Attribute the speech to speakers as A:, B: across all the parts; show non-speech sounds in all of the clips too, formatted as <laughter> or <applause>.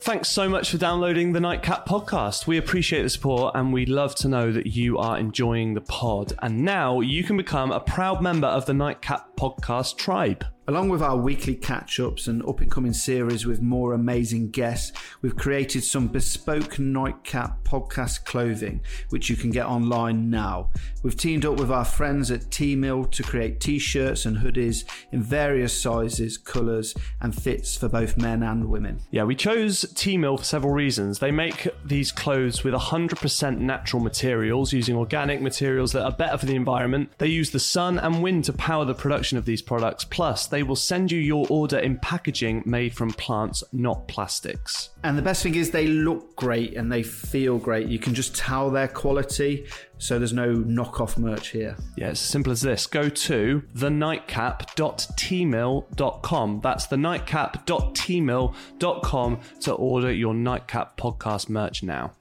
A: Thanks so much for downloading the Nightcap podcast. We appreciate the support and we love to know that you are enjoying the pod. And now you can become a proud member of the Nightcap podcast tribe.
B: Along with our weekly catch ups and up and coming series with more amazing guests, we've created some bespoke nightcap podcast clothing, which you can get online now. We've teamed up with our friends at Teemill to create t shirts and hoodies in various sizes, colours, and fits for both men and women.
A: Yeah, we chose Teemill for several reasons. They make these clothes with 100% natural materials, using organic materials that are better for the environment. They use the sun and wind to power the production of these products. Plus, they will send you your order in packaging made from plants, not plastics.
B: And the best thing is they look great and they feel great. You can just tell their quality, so there's no knockoff merch here.
A: Yeah, it's as simple as this. Go to thenightcap.teemill.com. That's thenightcap.teemill.com to order your Nightcap podcast merch now.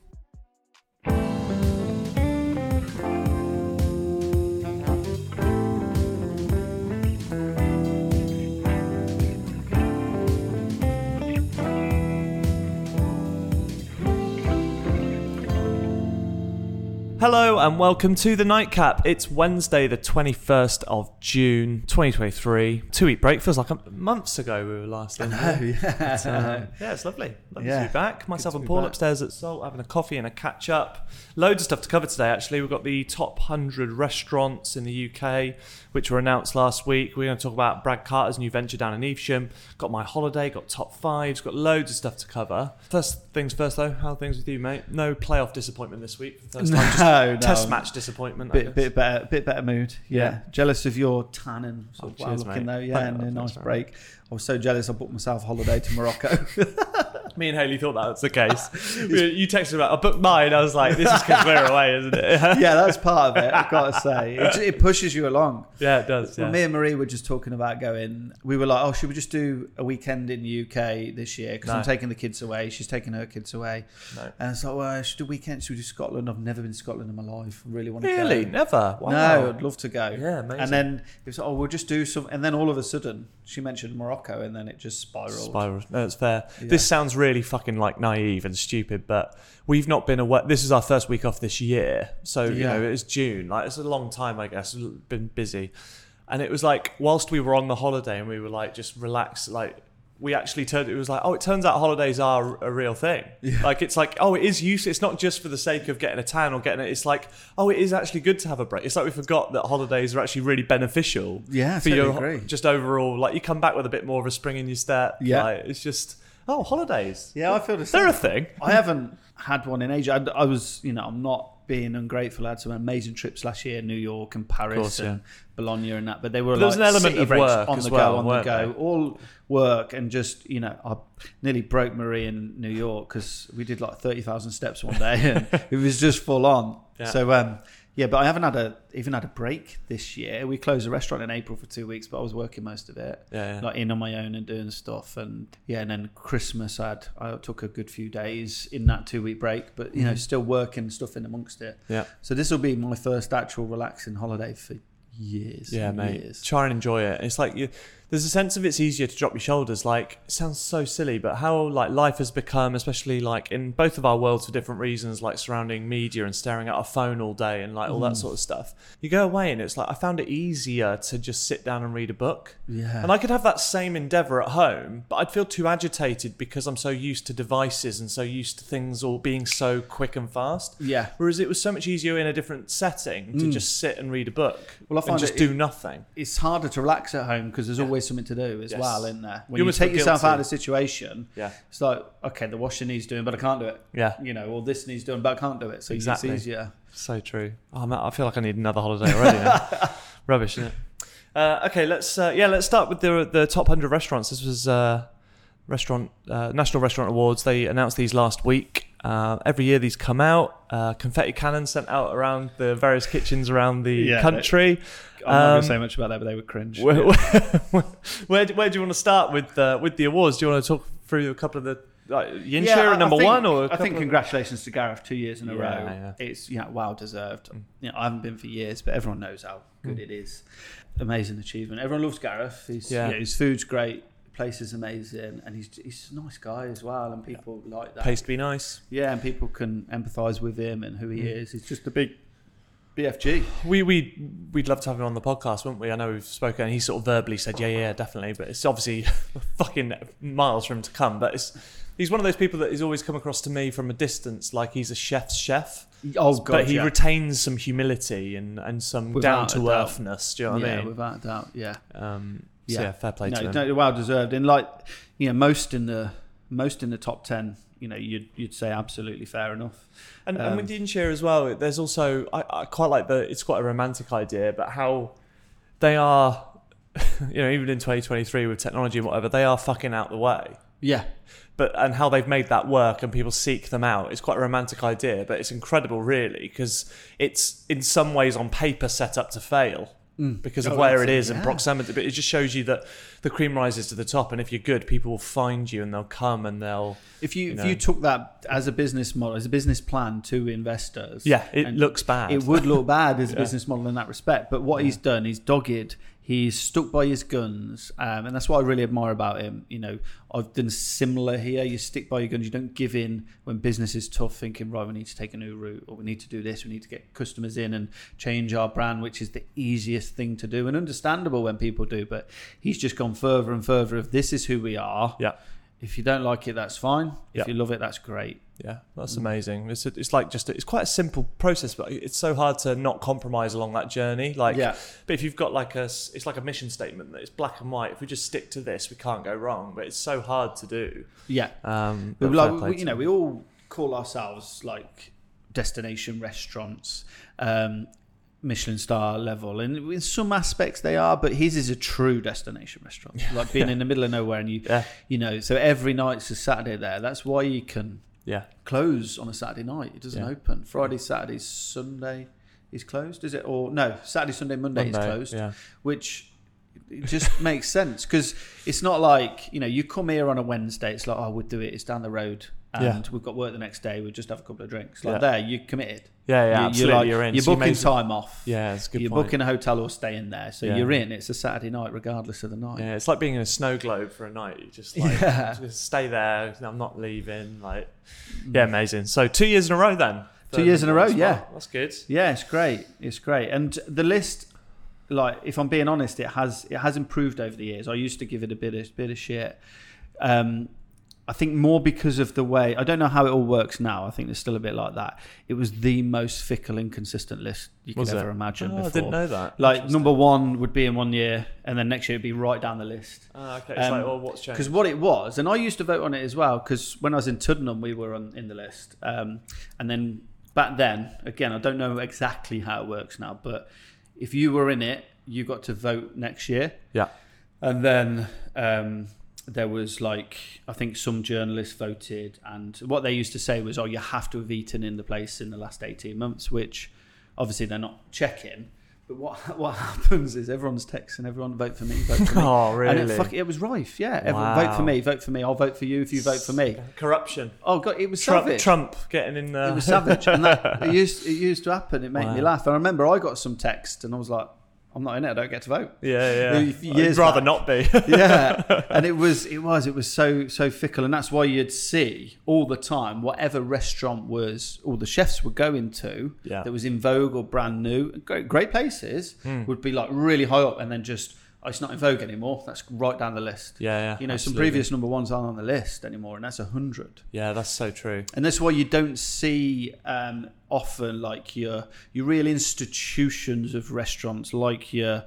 A: Hello and welcome to the Nightcap. It's Wednesday, the 21st of June, 2023. Two week break feels like months ago we were last in.
B: yeah.
A: But, um, <laughs> yeah, it's lovely. Lovely
B: Yeah.
A: to be back. Myself and Paul upstairs at Salt having a coffee and a catch up. Loads of stuff to cover today, actually. We've got the top 100 restaurants in the UK, which were announced last week. We're going to talk about Brad Carter's new venture down in Evesham. Got my holiday, got top fives, got loads of stuff to cover. First things first, though, how are things with you, mate? No playoff disappointment this week. For the first time. <laughs>
B: No, <laughs> no.
A: Test match disappointment.
B: Bit, bit better, bit better mood. Yeah.
A: Yeah.
B: jealous of your tan and sort of
A: Oh,
B: well
A: cheers,
B: looking
A: mate.
B: though. Yeah,
A: Thank
B: and a
A: oh,
B: nice
A: Thanks,
B: break. I was so jealous. I booked myself a holiday to Morocco. <laughs>
A: Me and Haley thought that was the case. <laughs> You texted about, I booked mine. I was like, this is because we're away, isn't it? <laughs>
B: yeah, that's part of it. I've got to say, it, it pushes you along.
A: yeah, it does. Yeah.
B: me and Marie were just talking about going. We were like, "Oh, should we just do a weekend in the UK this year?" Because I'm taking the kids away. She's taking her kids away.
A: No.
B: And it's like, "Well, should do a weekend. Should we do Scotland?" I've never been to Scotland in my life. I really want to
A: Really?
B: go.
A: Never? Wow.
B: No, I'd love to go.
A: Yeah, amazing.
B: And then it was, like, oh, we'll just do some. And then all of a sudden, she mentioned Morocco, and then it just spiraled.
A: Spiral. No, it's fair. This sounds really fucking like naive and stupid, but we've not been away. This is our first week off this year, so you
B: Yeah.
A: know it's June. Like it's a long time, I guess. Been busy, and it was like whilst we were on the holiday and we were like just relaxed, like. We actually turned. It was like, oh, it turns out holidays are a real thing. yeah. Like it's like, oh, it is useful. It's not just for the sake of getting a tan or getting it. It's like, oh, it is actually good to have a break. It's like we forgot that holidays are actually really beneficial.
B: Yeah,
A: for
B: totally
A: your
B: agree.
A: just overall. Like you come back with a bit more of a spring in your step.
B: Yeah.
A: Like, it's just oh holidays.
B: Yeah, I feel the same.
A: They're a thing.
B: I haven't had one in Asia. I, I was, you know, I'm not being ungrateful. I had some amazing trips last year, New York and Paris
A: course,
B: and Bologna and that. But they were
A: But there
B: like
A: was an element of work
B: on the
A: well,
B: go, on the go,
A: they?
B: all work and just, you know, I nearly broke Marie in New York because we did like thirty thousand steps one day, <laughs> and it was just full on.
A: Yeah.
B: So, um, yeah, but I haven't had a even had a break this year. We closed the restaurant in April for two weeks, but I was working most of it
A: Yeah, yeah.
B: like in on my own and doing stuff and yeah and then christmas i had i took a good few days in that two week break but you know mm-hmm. still working stuff in amongst it
A: Yeah.
B: so this will be my first actual relaxing holiday for years
A: Yeah, mate.
B: years.
A: Try and enjoy it. It's like you, there's a sense of it's easier to drop your shoulders. Like it sounds so silly, but how like life has become, especially like in both of our worlds for different reasons, like surrounding media and staring at a phone all day and like all
B: Mm.
A: that sort of stuff. You go away and it's like I found it easier to just sit down and read a book.
B: Yeah.
A: And I could have that same endeavor at home, but I'd feel too agitated because I'm so used to devices and so used to things all being so quick and fast.
B: Yeah.
A: Whereas it was so much easier in a different setting to just sit and read a book
B: Mm. Well, I
A: and
B: find
A: just
B: it-
A: do nothing.
B: it's harder to relax at home because there's always something to do as
A: Yes.
B: well in there when
A: You
B: you, take yourself
A: guilty.
B: out of the situation
A: Yeah.
B: it's like okay the washing needs doing but i can't do it
A: Yeah.
B: you know or this needs doing but i can't do it so
A: Exactly.
B: it's easier
A: So true. Oh, man, I feel like I need another holiday already. <laughs> Rubbish, isn't it? Uh, okay, let's uh, yeah, let's start with the the top hundred restaurants. This was uh, restaurant uh, National Restaurant Awards. They announced these last week. Uh, every year these come out. Uh, confetti cannons sent out around the various kitchens around the
B: Yeah,
A: country.
B: i'm not going
A: Um,
B: to say much about that but they were cringe
A: Where, <laughs> where, where, do- where do you want to start with uh, with the awards? Do you want to talk through a couple of the like, at number
B: think,
A: one, or
B: I think congratulations to Gareth two years in a
A: Yeah,
B: row.
A: yeah.
B: It's you know well deserved. You know I haven't been for years, but everyone knows how good it is. Amazing achievement. Everyone loves Gareth. He's,
A: Yeah.
B: yeah. his food's great. Place is amazing, and he's he's a nice guy as well, and people like that.
A: Pays to be nice.
B: Yeah, and people can empathise with him and who he
A: Mm.
B: is. He's just a big BFG.
A: We we we'd love to have him on the podcast, wouldn't we? I know we've spoken. and He sort of verbally said, "Yeah, yeah, definitely," but it's obviously <laughs> fucking miles for him to come. But it's he's one of those people that he's always come across to me from a distance, like he's a chef's chef,
B: Oh god,
A: but he
B: yeah.
A: retains some humility and and some down to earthness. Do you know what
B: yeah,
A: I mean?
B: without a doubt. Yeah,
A: Um, so
B: Yeah.
A: yeah, fair play
B: no,
A: to him.
B: no, well deserved. And like you know, most in the most in the top ten, you know, you'd you'd say absolutely fair enough.
A: And,
B: Um,
A: and with Ynyshir as well, there's also I, I quite like the it's quite a romantic idea, but how they are, <laughs> you know, even in 2023 with technology and whatever, they are fucking out the way.
B: Yeah,
A: But and how they've made that work and people seek them out, it's quite a romantic idea, but it's incredible really because it's in some ways on paper set up to fail Mm. because of
B: Oh,
A: where
B: that's
A: it
B: it,
A: is and proximity. But it just shows you that the cream rises to the top, and if you're good, people will find you and they'll come and they'll.
B: if you,
A: You
B: if you took that as a business model, as a business plan to investors,
A: Yeah, it looks bad.
B: it would look bad as a <laughs>
A: Yeah.
B: business model in that respect. But what he's done, he's dogged. He's stuck by his guns, um, and that's what I really admire about him. You know, I've done similar here. You stick by your guns. You don't give in when business is tough, thinking right, we need to take a new route, or we need to do this. We need to get customers in and change our brand, which is the easiest thing to do and understandable when people do. But he's just gone further and further. Of this is who we are.
A: Yeah.
B: If you don't like it, that's fine. If you love it, that's great.
A: Yeah, that's amazing. It's it's like just it's quite a simple process, but it's so hard to not compromise along that journey. Like,
B: Yeah.
A: but if you've got like a it's like a mission statement that it's black and white. If we just stick to this, we can't go wrong. But it's so hard to do.
B: Yeah.
A: Um,
B: but like, we, you know, we all call ourselves like destination restaurants, um, Michelin star level, and in some aspects they are. But his is a true destination restaurant, like being <laughs> in the middle of nowhere, and you,
A: yeah,
B: you know, so every night's a Saturday there. That's why you can
A: yeah,
B: close on a Saturday night. It doesn't
A: Yeah.
B: open. Friday, Saturday, Sunday is closed, is it? Or no, Saturday, Sunday, Monday, is closed
A: Yeah,
B: which it just makes sense because it's not like you know you come here on a Wednesday. It's like oh we'll do it. It's down the road and
A: Yeah.
B: we've got work the next day. We'll just have a couple of drinks. Like
A: Yeah.
B: there, you committed.
A: yeah, yeah.
B: You-
A: absolutely,
B: you're, like,
A: you're in.
B: You're
A: So you
B: booking time off.
A: Yeah, it's good
B: you're
A: point.
B: booking a hotel or staying there, so
A: Yeah.
B: you're in. It's a Saturday night, regardless of the night.
A: Yeah, it's like being in a snow globe for a night. You just like
B: Yeah. <laughs>
A: just stay there. I'm not leaving. Like, yeah, amazing. So two years in a row then.
B: Mm. Two years in a row, yeah.
A: that's good.
B: Yeah, it's great. It's great. And the list, like, if I'm being honest, it has it has improved over the years. I used to give it a bit of bit of shit. Um, I think more because of the way I don't know how it all works now. I think it's still a bit like that. It was the most fickle, inconsistent list you could
A: Was it?
B: ever imagine
A: Oh,
B: before.
A: I didn't know that.
B: Like number one would be in one year, and then next year it'd be right down the list.
A: Ah, okay. It's
B: Um,
A: like, oh, what's changed?
B: Because what it was, and I used to vote on it as well, because when I was in Tuddenham, we were on in the list. Um, and then back then, again, I don't know exactly how it works now, but if you were in it, you got to vote next year.
A: Yeah.
B: And then um, there was like, I think some journalists voted, and what they used to say was, oh, you have to have eaten in the place in the last 18 months, which obviously they're not checking. But what <laughs> what happens is everyone's texting everyone vote for me, vote for me. <laughs>
A: Oh,
B: And
A: really?
B: it, fuck, it was rife, yeah. Everyone, vote for me, vote for me. I'll vote for you if you vote for me.
A: Corruption.
B: Oh god, it was
A: Trump,
B: savage.
A: Trump getting in there.
B: It was savage, and that it <laughs> used it used to happen. It made me
A: Wow.
B: laugh. I remember I got some text, and I was like, "I'm not in it. I don't get to vote."
A: yeah, yeah.
B: Years
A: I'd rather
B: back.
A: not be. <laughs>
B: yeah, <laughs> and it was it was it was so so fickle, and that's why you'd see all the time whatever restaurant was all the chefs were going to
A: Yeah.
B: that was in vogue or brand new, great great places
A: Hmm.
B: would be like really high up, and then just it's not in vogue anymore. That's right down the list.
A: yeah, yeah.
B: You know, some previous number ones aren't on the list anymore, and that's a hundred.
A: Yeah, that's so true.
B: And that's why you don't see um, often like your your real institutions of restaurants, like your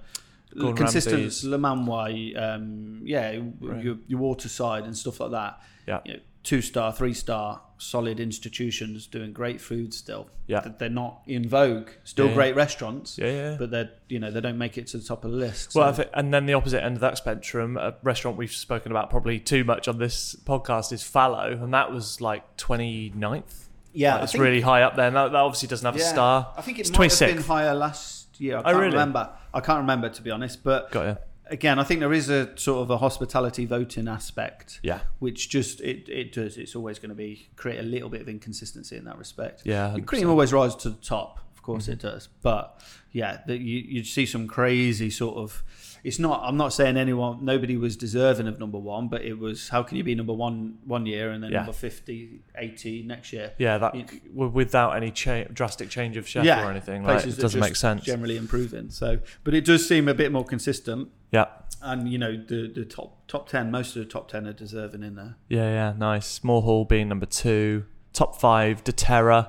A: Gordon
B: consistent
A: Ramsay's.
B: Le Manoir, um, yeah,
A: Right.
B: your, your Waterside and stuff like that.
A: Yeah.
B: You know, two star, three star, solid institutions doing great food still.
A: Yeah.
B: They're not in vogue. Still
A: Yeah, yeah.
B: great restaurants,
A: Yeah, yeah.
B: but they're you know they don't make it to the top of the list.
A: Well,
B: so-
A: think, and then the opposite end of that spectrum, a restaurant we've spoken about probably too much on this podcast is Fallow, and that was like 29th.
B: yeah,
A: Like, it's
B: think-
A: really high up there. And that, that obviously doesn't have a star.
B: I think it
A: it's
B: might have
A: 26th.
B: been higher last year. I
A: Oh,
B: can't
A: really?
B: remember. I can't remember to be honest, but
A: Got you.
B: Again, I think there is a sort of a hospitality voting aspect,
A: Yeah,
B: which just it, it does. It's always going to be create a little bit of inconsistency in that respect.
A: yeah.
B: The cream
A: 100%.
B: always rises to the top, of course mm-hmm. it does. But yeah, that you you see some crazy sort of. It's not. I'm not saying anyone. Nobody was deserving of number one, but it was. How can you be number one one year and then
A: Yeah.
B: number 50, 80 next year?
A: Yeah, that
B: You-
A: without any cha- drastic change of chef
B: Yeah,
A: or anything, like, it doesn't make sense.
B: Generally improving. So, but it does seem a bit more consistent.
A: Yeah,
B: And you know, the the top top ten, most of the top ten are deserving in there.
A: yeah, yeah. Nice. Moor Hall being number two. Top five: Da Terra,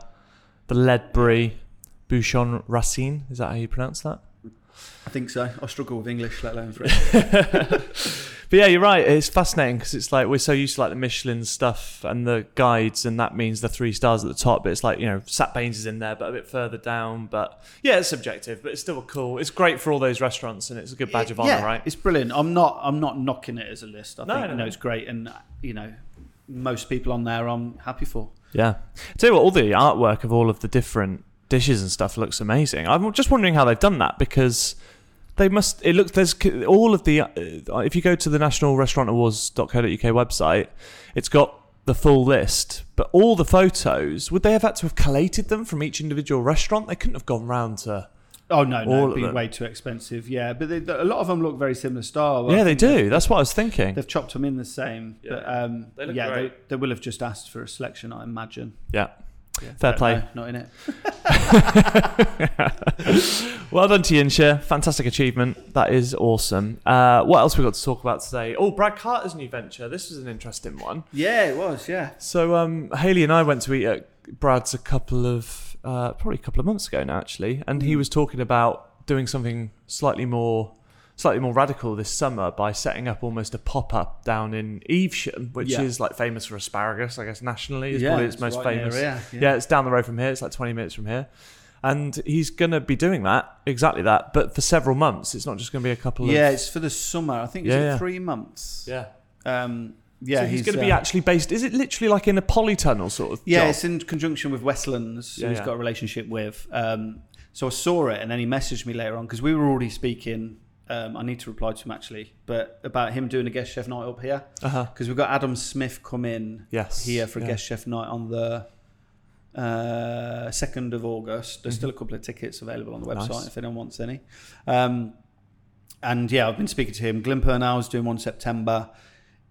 A: the Ledbury, Bouchon Racine. Is that how you pronounce that?
B: I think so. I struggle with English, let alone French. <laughs>
A: But yeah, you're right. It's fascinating because it's like we're so used to like the Michelin stuff and the guides, and that means the three stars at the top. But it's like you know, Sat Baines is in there, but a bit further down. But yeah, it's subjective, but it's still cool. It's great for all those restaurants, and it's a good badge of honor,
B: yeah,
A: right?
B: It's brilliant. I'm not. I'm not knocking it as a list. I
A: No,
B: think
A: no,
B: you know
A: no.
B: it's great, and you know, most people on there I'm happy for.
A: Yeah. Tell you what, all the artwork of all of the different dishes and stuff looks amazing. I'm just wondering how they've done that because they must. It looks there's all of the. Uh, if you go to the National Restaurant Awards.co.uk website, it's got the full list, but all the photos would they have had to have collated them from each individual restaurant? They couldn't have gone round to.
B: Oh no, no,
A: All
B: it'd be way too expensive. Yeah, but they, a lot of them look very similar style. I
A: yeah, they do. That's what I was thinking.
B: They've chopped them in the same.
A: Yeah.
B: But um,
A: They look
B: yeah, they,
A: great.
B: they will have just asked for a selection, I imagine.
A: Yeah.
B: Yeah,
A: Fair play.
B: know, not in it. <laughs> <laughs>
A: well done to Ynyshir. Fantastic achievement. That is awesome. Uh, what else we got to talk about today? Oh, Brad Carter's new venture. This was an interesting one.
B: Yeah, it was. Yeah.
A: So um, Haley and I went to eat at Brad's a couple of uh, probably a couple of months ago now, actually, and he was talking about doing something slightly more. Slightly more radical this summer by setting up almost a pop up down in Evesham, which
B: Yeah.
A: is like famous for asparagus, I guess nationally is
B: yeah,
A: probably its
B: it's
A: most
B: right
A: famous.
B: area,
A: Yeah. it's down the road from here. It's like 20 minutes from here. And he's going to be doing that, exactly that, but for several months. It's not just going to be a couple
B: Yeah,
A: of.
B: it's for the summer. I think it's
A: yeah.
B: three months.
A: Yeah.
B: Um, yeah,
A: so he's, going to be
B: uh,
A: actually based. Is it literally like in a polytunnel sort of?
B: Yeah,
A: job?
B: it's in conjunction with Westlands, who
A: Yeah,
B: he's
A: yeah.
B: got a relationship with. Um, so I saw it, and then he messaged me later on because we were already speaking. Um, I need to reply to him actually, but about him doing a guest chef night up here
A: Uh-huh.
B: because we've got Adam Smith come in
A: Yes.
B: here for a
A: yeah.
B: guest chef night on the uh, second of August. There's
A: Mhm.
B: still a couple of tickets available on the website
A: Nice.
B: if anyone wants any. Um, and yeah, I've been speaking to him. Glynn Purnell is doing one September,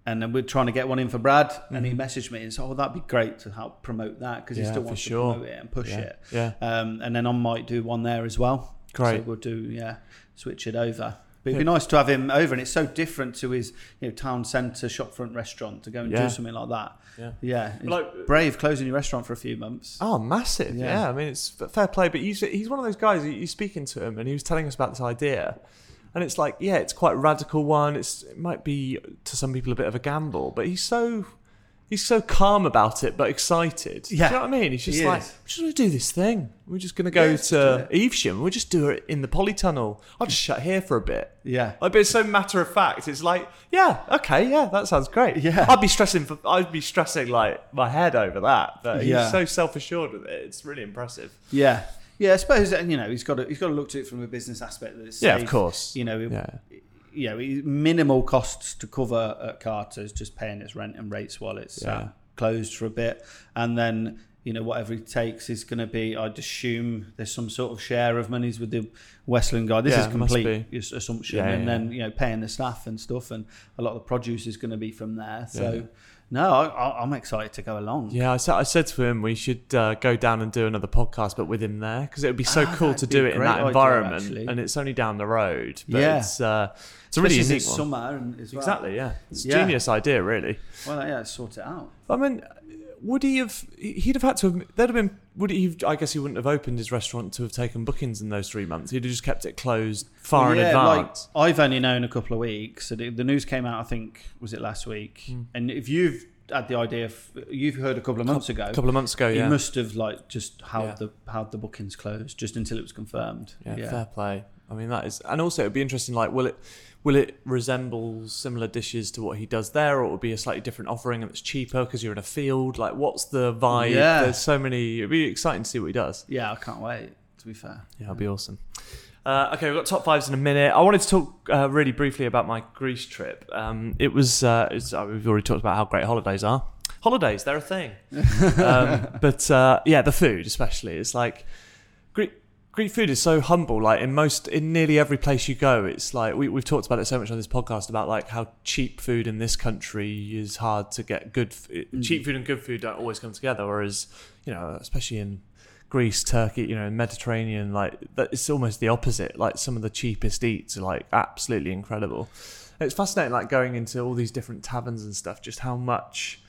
B: and then we're trying to get one in for Brad. And he
A: Mhm.
B: messaged me and said, "Oh, that'd be great to help promote that because he still wants
A: sure.
B: to promote it and push
A: yeah.
B: it."
A: Yeah.
B: Um, and then I might do one there as well.
A: Great.
B: So we'll do yeah, switch it over. But it'd be nice to have him over, and it's so different to his you know town centre shopfront restaurant to go and
A: Yeah.
B: do something like that.
A: Yeah.
B: Yeah, it's
A: Like- uh,
B: brave closing your restaurant for a few months.
A: Oh, massive! Yeah.
B: Yeah.
A: I mean, it's f- fair play. But he's he's one of those guys. You, you speaking to him, and he was telling us about this idea, and it's like, yeah, it's quite a radical one. It's it might be to some people a bit of a gamble, but he's so he's so calm about it, but excited. Do
B: Yeah.
A: you know what I mean? He's just
B: He
A: like,
B: is.
A: we're just gonna do this thing. We're just gonna go
B: Yeah, do
A: to. Evesham. We'll just do it in the polytunnel. I'll just shut here for a bit.
B: Yeah,
A: Like, but it's so matter of fact. It's like, yeah, okay, yeah, that sounds great.
B: Yeah.
A: I'd be stressing for, I'd be stressing like my head over that. But
B: Yeah.
A: he's so self assured with it. It's really impressive.
B: yeah, yeah. I suppose you know he's got to, he's got to look to it from a business aspect that it's
A: Yeah, of
B: safe.
A: course.
B: You know,
A: Yeah,
B: you know, minimal costs to cover at Carter's, just paying its rent and rates while it's
A: Yeah.
B: uh, closed for a bit, and then you know whatever he takes is going to be. I'd assume there's some sort of share of monies with the Westland guy. This
A: Yeah,
B: is complete assumption,
A: Yeah,
B: and then you know paying the staff and stuff, and a lot of the produce is going to be from there. So. No, I, I- I'm excited to go along.
A: yeah. I said, I said to him we should uh, go down and do another podcast, but with him there, because it would be so
B: Ah,
A: cool to do it in that
B: idea,
A: environment,
B: actually.
A: and it's only down the road. But
B: Yeah.
A: it's uh, it's a really
B: Especially
A: unique
B: since
A: one.
B: summer as well.
A: Exactly. Yeah. It's a
B: Yeah.
A: genius idea, really.
B: Well, yeah, sort it out.
A: I mean, would he have? He'd have had to. Have, there'd have been. Would he? Have, I guess he wouldn't have opened his restaurant to have taken bookings in those three months. He'd have just kept it closed far in
B: Yeah,
A: advance.
B: Like, I've only known a couple of weeks. So the, the news came out, I think, was it last week?
A: Hmm.
B: And if you've had the idea, of, you've heard a couple of months ago,
A: a couple of months ago, yeah.
B: he must have like just held
A: Yeah.
B: the held the bookings closed just until it was confirmed.
A: yeah,
B: Yeah,
A: fair play. I mean, that is, and also it'd be interesting. Like, will it, will it resemble similar dishes to what he does there, or it would be a slightly different offering and it's cheaper because you're in a field? Like, what's the vibe?
B: Yeah.
A: There's so many. It'd be exciting to see what he does.
B: yeah. I can't wait. To be fair,
A: Yeah, it'll be awesome. Uh, okay, we've got top fives in a minute. I wanted to talk uh, really briefly about my Greece trip. Um, it was, uh, it's, uh, we've already talked about how great holidays are. Holidays, they're a thing. <laughs> um, but uh, yeah, the food especially. It's like Greek food is so humble. Like in most, in nearly every place you go, it's like we, we've talked about it so much on this podcast about like how cheap food in this country is hard to get. Good f- eh, mm-hmm. cheap food and good food don't always come together. Whereas you know, especially in Greece, Turkey, you know, Mediterranean, like that, it's almost the opposite. Like some of the cheapest eats are like absolutely incredible. It's fascinating, like going into all these different taverns and stuff, just how much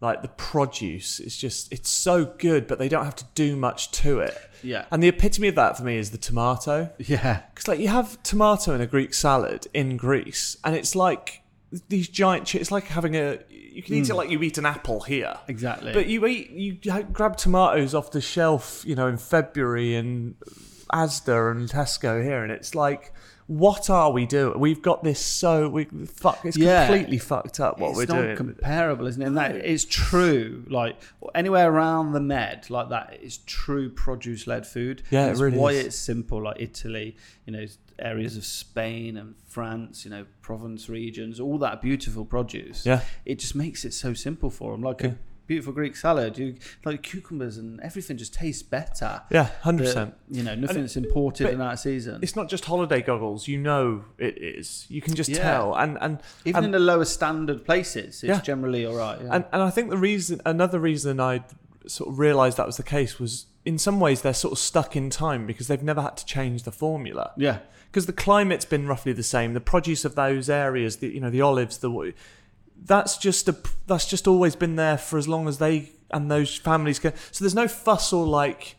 A: like the produce is just it's so good, but they don't have to do much to it.
B: Yeah.
A: And the epitome of that for me is the tomato.
B: Yeah.
A: Because like you have tomato in a Greek salad in Greece, and it's like these giant. Chi- it's like having a. You can eat it mm. like you eat an apple here.
B: Exactly.
A: But you eat, you grab tomatoes off the shelf, you know, in February and Asda and Tesco here, and it's like, what are we doing? We've got this so we fuck. It's
B: Yeah.
A: completely fucked up what
B: it's
A: we're doing.
B: It's not comparable, isn't it? And that is true. Like anywhere around the Med, like that is true produce-led food.
A: Yeah, it really
B: why
A: is.
B: it's simple. Like Italy, you know, areas of Spain and France, you know, Provence regions, all that beautiful produce.
A: Yeah.
B: it just makes it so simple for them. Like a beautiful Greek salad, you like cucumbers and everything just tastes better.
A: yeah, hundred percent.
B: You know, nothing's imported
A: but
B: and out of season.
A: It's not just holiday goggles. You know it is. You can just
B: Yeah.
A: tell. And and
B: Even
A: and,
B: in the lower standard places, it's
A: Yeah.
B: generally all right. Yeah.
A: and and I think the reason, another reason I sort of realised that was the case was in some ways they're sort of stuck in time because they've never had to change the formula.
B: yeah.
A: because the climate's been roughly the same. The produce of those areas, the you know the olives, the that's just a that's just always been there for as long as they and those families can. So there's no fuss or like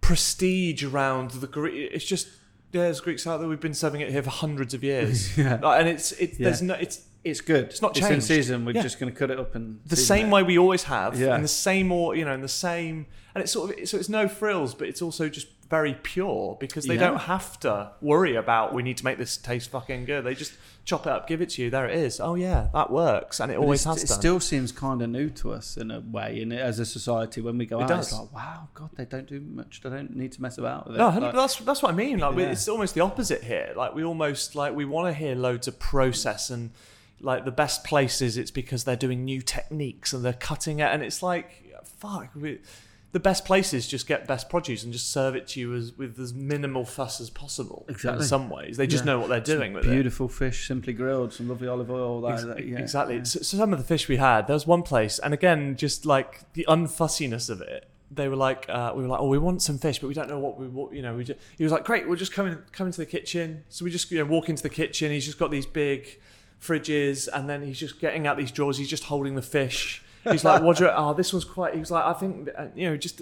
A: prestige around the Greek. It's just there's Greek salad that we've been serving it here for hundreds of years. <laughs>
B: Yeah.
A: Like, and it's it,
B: Yeah.
A: there's no it's
B: It's good.
A: It's not
B: in
A: changed.
B: season. We're
A: Yeah.
B: just going to cut it up and
A: the same
B: it.
A: way we always have,
B: Yeah.
A: and the same or you know, in the same, and it's sort of so it's no frills, but it's also just very pure because they
B: Yeah.
A: don't have to worry about we need to make this taste fucking good. They just chop it up, give it to you. There it is. Oh yeah, that works, and it
B: But
A: always has
B: It
A: done.
B: still seems kind of new to us in a way, and as a society, when we go
A: It
B: out,
A: does.
B: it's like, wow, God, they don't do much. They don't need to mess about with it.
A: no,
B: Like,
A: that's that's what I mean. Like
B: Yeah.
A: it's almost the opposite here. Like we almost like we want to hear loads of process and like the best places. It's because they're doing new techniques and they're cutting it, and it's like fuck. We, the best places just get best produce and just serve it to you as with as minimal fuss as possible.
B: Exactly.
A: In some ways, they just
B: Yeah.
A: know what they're doing with it.
B: beautiful fish, simply grilled, some lovely olive oil. That,
A: Ex-
B: that- yeah,
A: exactly.
B: yeah.
A: So, so some of the fish we had, there was one place, and again, just like the unfussiness of it. They were like, uh, we were like, oh, we want some fish, but we don't know what we, what, you know. We just, he was like, great, we'll just come in, come into the kitchen. So we just you know, walk into the kitchen. He's just got these big fridges, and then he's just getting out these drawers. He's just holding the fish. He's like, what do you, oh, this one's quite. He was like, I think, uh, you know, just.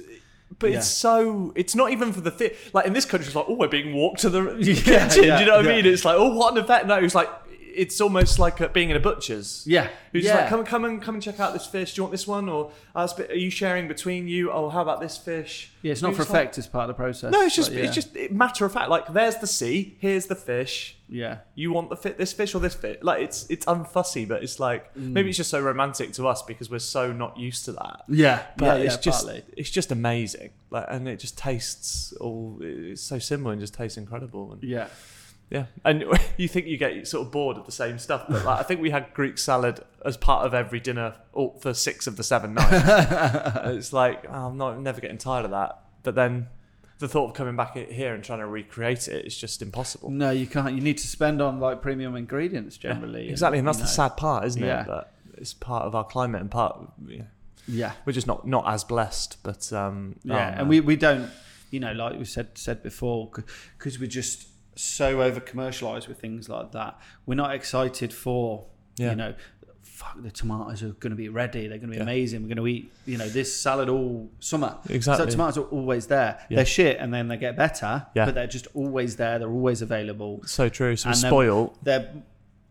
A: But
B: Yeah.
A: it's so. It's not even for the thing. Like in this country, it's like, oh, we're being walked to the <laughs>
B: Yeah,
A: kitchen.
B: yeah,
A: do you know what I mean? It's like, oh, what an event. No, it's like, it's almost like uh, being in a butcher's.
B: Yeah,
A: Who's
B: yeah.
A: like, come and come and come and check out this fish. Do you want this one, or bit- are you sharing between you? Oh, how about this fish?
B: yeah, it's not for
A: just like-
B: effect as part of the process.
A: no, it's just
B: yeah.
A: it's just matter of fact. Like, there's the sea. Here's the fish.
B: yeah.
A: You want the fit this fish or this fish? Like, it's it's unfussy, but it's like
B: Mm.
A: maybe it's just so romantic to us because we're so not used to that.
B: Yeah,
A: But
B: yeah,
A: it's
B: yeah,
A: just
B: partly.
A: it's just amazing. Like, and it just tastes all. It's so similar and just tastes incredible. And
B: yeah.
A: Yeah, and <laughs> you think you get sort of bored of the same stuff, but like I think we had Greek salad as part of every dinner for six of the seven nights. <laughs> it's like oh, I'm not I'm never getting tired of that. But then the thought of coming back here and trying to recreate it is just impossible.
B: No, you can't. You need to spend on like premium ingredients generally.
A: exactly, and that's the
B: know.
A: sad part, isn't
B: Yeah.
A: it? That it's part of our climate and part. Yeah,
B: Yeah,
A: we're just not not as blessed, but um,
B: yeah,
A: oh,
B: and we we don't, you know, like we said said before, because we're just so over commercialized with things like that. We're not excited for
A: Yeah.
B: you know. Fuck, the tomatoes are going to be ready. They're going to be
A: Yeah.
B: amazing. We're going to eat, you know, this salad all summer.
A: Exactly.
B: So tomatoes are always there.
A: Yeah.
B: They're shit, and then they get better.
A: Yeah.
B: But they're just always there. They're always available.
A: so true. So we
B: and then-
A: spoil.
B: They're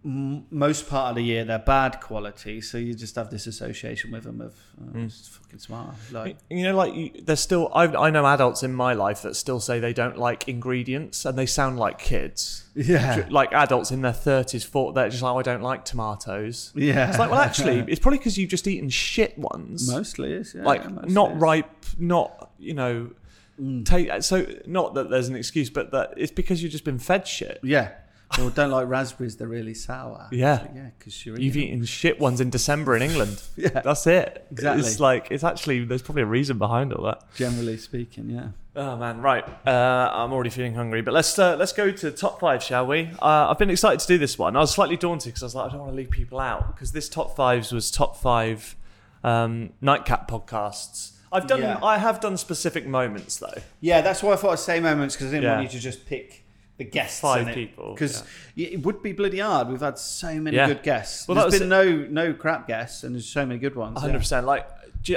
B: m- most part of the year they're bad quality, so you just have this association with them of oh,
A: Mm.
B: it's fucking smart. Like
A: You know, like you, there's still I, I know adults in my life that still say they don't like ingredients and they sound like kids.
B: yeah,
A: Like adults in their thirties, thought they're just like, oh, I don't like tomatoes.
B: yeah.
A: It's like, well, actually, <laughs> it's probably because you've just eaten shit ones.
B: mostly is yeah,
A: like
B: mostly
A: not
B: is.
A: ripe, not you know.
B: Mm.
A: Take so not that there's an excuse, but that it's because you've just been fed shit.
B: Yeah, or don't like raspberries. They're really sour.
A: Yeah.
B: yeah, because you're
A: You've eaten shit ones in December in England. <laughs>
B: Yeah,
A: That's it.
B: Exactly.
A: It's like it's actually there's probably a reason behind all that.
B: generally speaking, yeah.
A: Oh man, right. Uh, I'm already feeling hungry, but let's uh, let's go to top five, shall we? Uh, I've been excited to do this one. I was slightly daunted because I was like, I don't want to leave people out because this top fives was top five um, nightcap podcasts. I've done.
B: Yeah.
A: I have done specific moments though.
B: Yeah, that's why I thought I'd say moments because I didn't
A: Yeah.
B: want you to just pick the guests.
A: Five people,
B: because it would be bloody hard. We've had so many
A: Yeah.
B: good guests.
A: Well,
B: there's been no no crap guests, and there's so many good ones.
A: hundred percent. Like,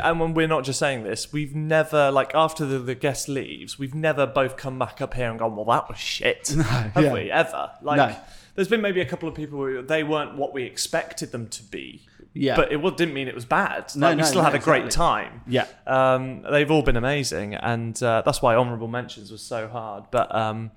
A: and when we're not just saying this, we've never like after the, the guest leaves, we've never both come back up here and gone, "Well, that was shit," <laughs> have
B: yeah.
A: we ever? Like,
B: No.
A: there's been maybe a couple of people who they weren't what we expected them to be.
B: Yeah.
A: but it didn't mean it was bad.
B: No,
A: Like, we
B: no,
A: still
B: no,
A: had a great
B: exactly.
A: time.
B: Yeah.
A: Um, they've all been amazing, and uh, that's why honourable mentions was so hard. But um,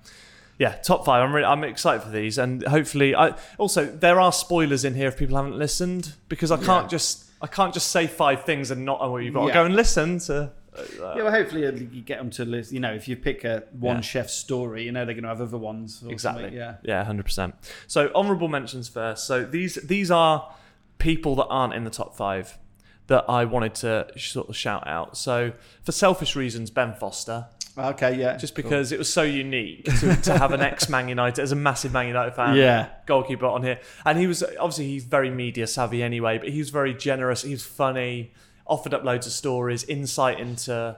A: yeah, top five. I'm really, I'm excited for these, and hopefully, I also there are spoilers in here if people haven't listened because I can't
B: Yeah.
A: just I can't just say five things and not. Oh, you've got to go and listen to. Uh,
B: Yeah, well, hopefully you get them to list. You know, if you pick a one
A: Yeah.
B: chef story, you know they're going to have other ones.
A: Exactly.
B: something, Yeah.
A: Yeah, hundred percent. So honourable mentions first. So these these are people that aren't in the top five that I wanted to sort of shout out. So for selfish reasons, Ben Foster.
B: Okay. Yeah.
A: just
B: cool.
A: because it was so unique to, to have an ex Man United as a massive Man United fan,
B: Yeah.
A: goalkeeper on here, and he was obviously he's very media savvy anyway, but he was very generous. He was funny, offered up loads of stories, insight into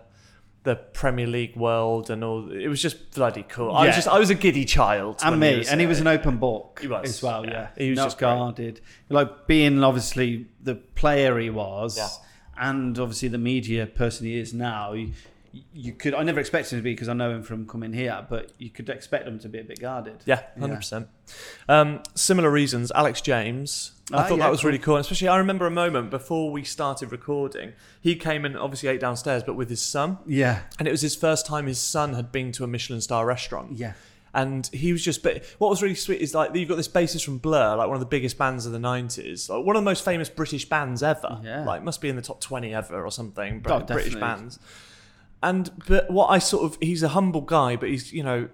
A: the Premier League world, and all. It was just bloody cool. I was just I was a giddy child,
B: and me,
A: was
B: and he was an open book
A: He was,
B: as well.
A: yeah.
B: Yeah,
A: He was
B: not
A: just great.
B: guarded. Like being obviously the player he was,
A: Yeah.
B: and obviously the media person he is now. You, could. I never expected him to be because I know him from coming here, but you could expect him to be a bit guarded.
A: Yeah, hundred percent. Um, similar reasons. Alex James. I
B: Ah,
A: thought
B: yeah,
A: that was
B: cool.
A: really cool. And especially, I remember a moment before we started recording. He came and obviously ate downstairs, but with his son,
B: Yeah,
A: and it was his first time his son had been to a Michelin star restaurant.
B: yeah,
A: And he was just, but what was really sweet is like you've got this bassist from Blur, like one of the biggest bands of the '90s, like one of the most famous British bands ever.
B: Yeah.
A: Like must be in the top 20 ever or something.
B: Oh,
A: British
B: definitely.
A: bands. And but what I sort of, he's a humble guy, but he's you know,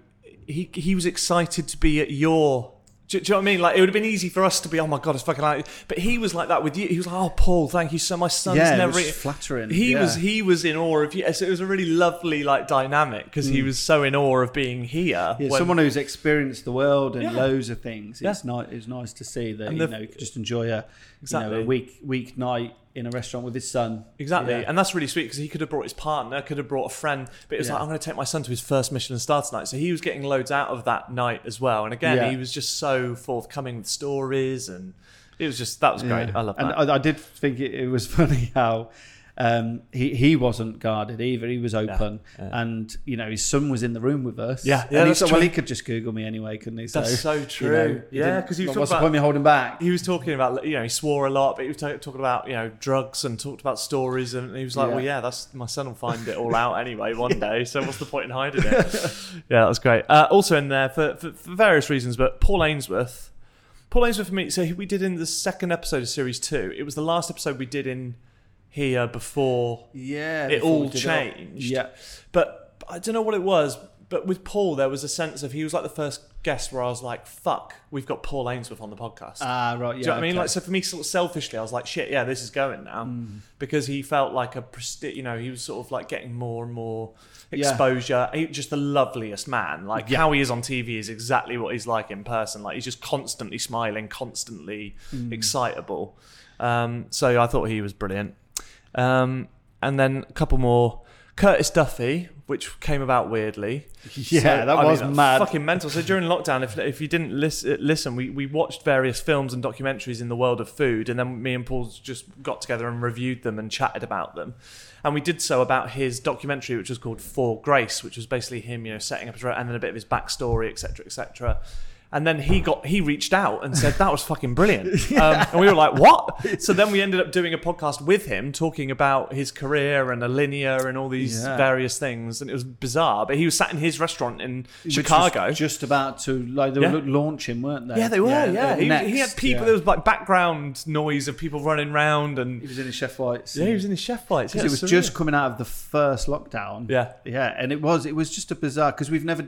A: he he was excited to be at your. Do, do you know what I mean? Like it would have been easy for us to be, oh my god, it's fucking like. But he was like that with you. He was like, oh Paul, thank you so much. My son's
B: yeah. It
A: never.
B: was flattering.
A: he
B: yeah.
A: was he was in awe of you. So it was a really lovely like dynamic because he was so in awe of being here.
B: Mm. Yeah,
A: when-
B: someone who's experienced the world and
A: Yeah.
B: loads of things.
A: Yeah.
B: It's nice. It's nice to see that you
A: the-
B: know you could just enjoy a you know,
A: Exactly.
B: a week week night in a restaurant with his son.
A: Exactly,
B: Yeah.
A: and that's really sweet because he could have brought his partner, could have brought a friend, but it was
B: Yeah.
A: like I'm going to take my son to his first Michelin star tonight. So he was getting loads out of that night as well. And again,
B: Yeah.
A: he was just so forthcoming with stories, and it was just that was great. I love
B: and
A: that.
B: I, I did think it, it was <laughs> funny how um, he he wasn't guarded either. He was open,
A: yeah.
B: and you know his son was in the room with us.
A: Yeah, yeah,
B: and he thought, well, he could just Google me anyway, couldn't he?
A: That's so
B: you
A: true.
B: know,
A: Yeah, 'cause he was
B: what's
A: talking
B: the point of me holding back?
A: he was talking about you know he swore a lot, but he was ta- talking about you know drugs and talked about stories, and he was like,
B: Yeah.
A: well, yeah, that's my son will find it all out anyway one <laughs> day. So what's the point in hiding it? <laughs> yeah, that was great. Uh, also in there for, for for various reasons, but Paul Ainsworth. Paul Ainsworth for me. So we did in the second episode of series two. It was the last episode we did in here before
B: Yeah,
A: it
B: before
A: all changed.
B: Yeah,
A: But I don't know what it was. But with Paul, there was a sense of he was like the first guest where I was like, "Fuck, we've got Paul Ainsworth on the podcast."
B: ah, right. Yeah,
A: Do you know what I mean? Like, so for me, sort of selfishly, I was like, "Shit, yeah, this is going now,"
B: Mm.
A: because he felt like a presti- You know, he was sort of like getting more and more
B: Yeah.
A: exposure. He, just the loveliest man. Like
B: Yeah.
A: how he is on TV is exactly what he's like in person. Like he's just constantly smiling, constantly
B: Mm.
A: excitable. Um, so I thought he was brilliant. Um, and then a couple more. Curtis Duffy, which came about weirdly. <laughs>
B: Yeah,
A: So,
B: that
A: I
B: was
A: mean,
B: mad.
A: Fucking mental. So during lockdown, if, if you didn't listen, listen we, we watched various films and documentaries in the world of food, and then me and Paul just got together and reviewed them and chatted about them. And we did so about his documentary, which was called For Grace, which was basically him, you know, setting up his and then a bit of his backstory, etc., etc. And then he got he reached out and said that was fucking brilliant, <laughs> um, and we were like, "What?" So then we ended up doing a podcast with him, talking about his career and Alinea and all these
B: Yeah.
A: various things, and it was bizarre. But he was sat in his restaurant in
B: Which was
A: Chicago.
B: just about to like they
A: Yeah.
B: were launching, weren't they?
A: yeah, they were. Yeah,
B: uh,
A: He, he had people.
B: yeah.
A: There was like background noise of people running around, and
B: He was in his chef whites.
A: yeah, he was in his chef
B: because
A: Yeah,
B: it was
A: surreal.
B: just coming out of the first lockdown.
A: yeah,
B: yeah, and it was it was just a bizarre because we've never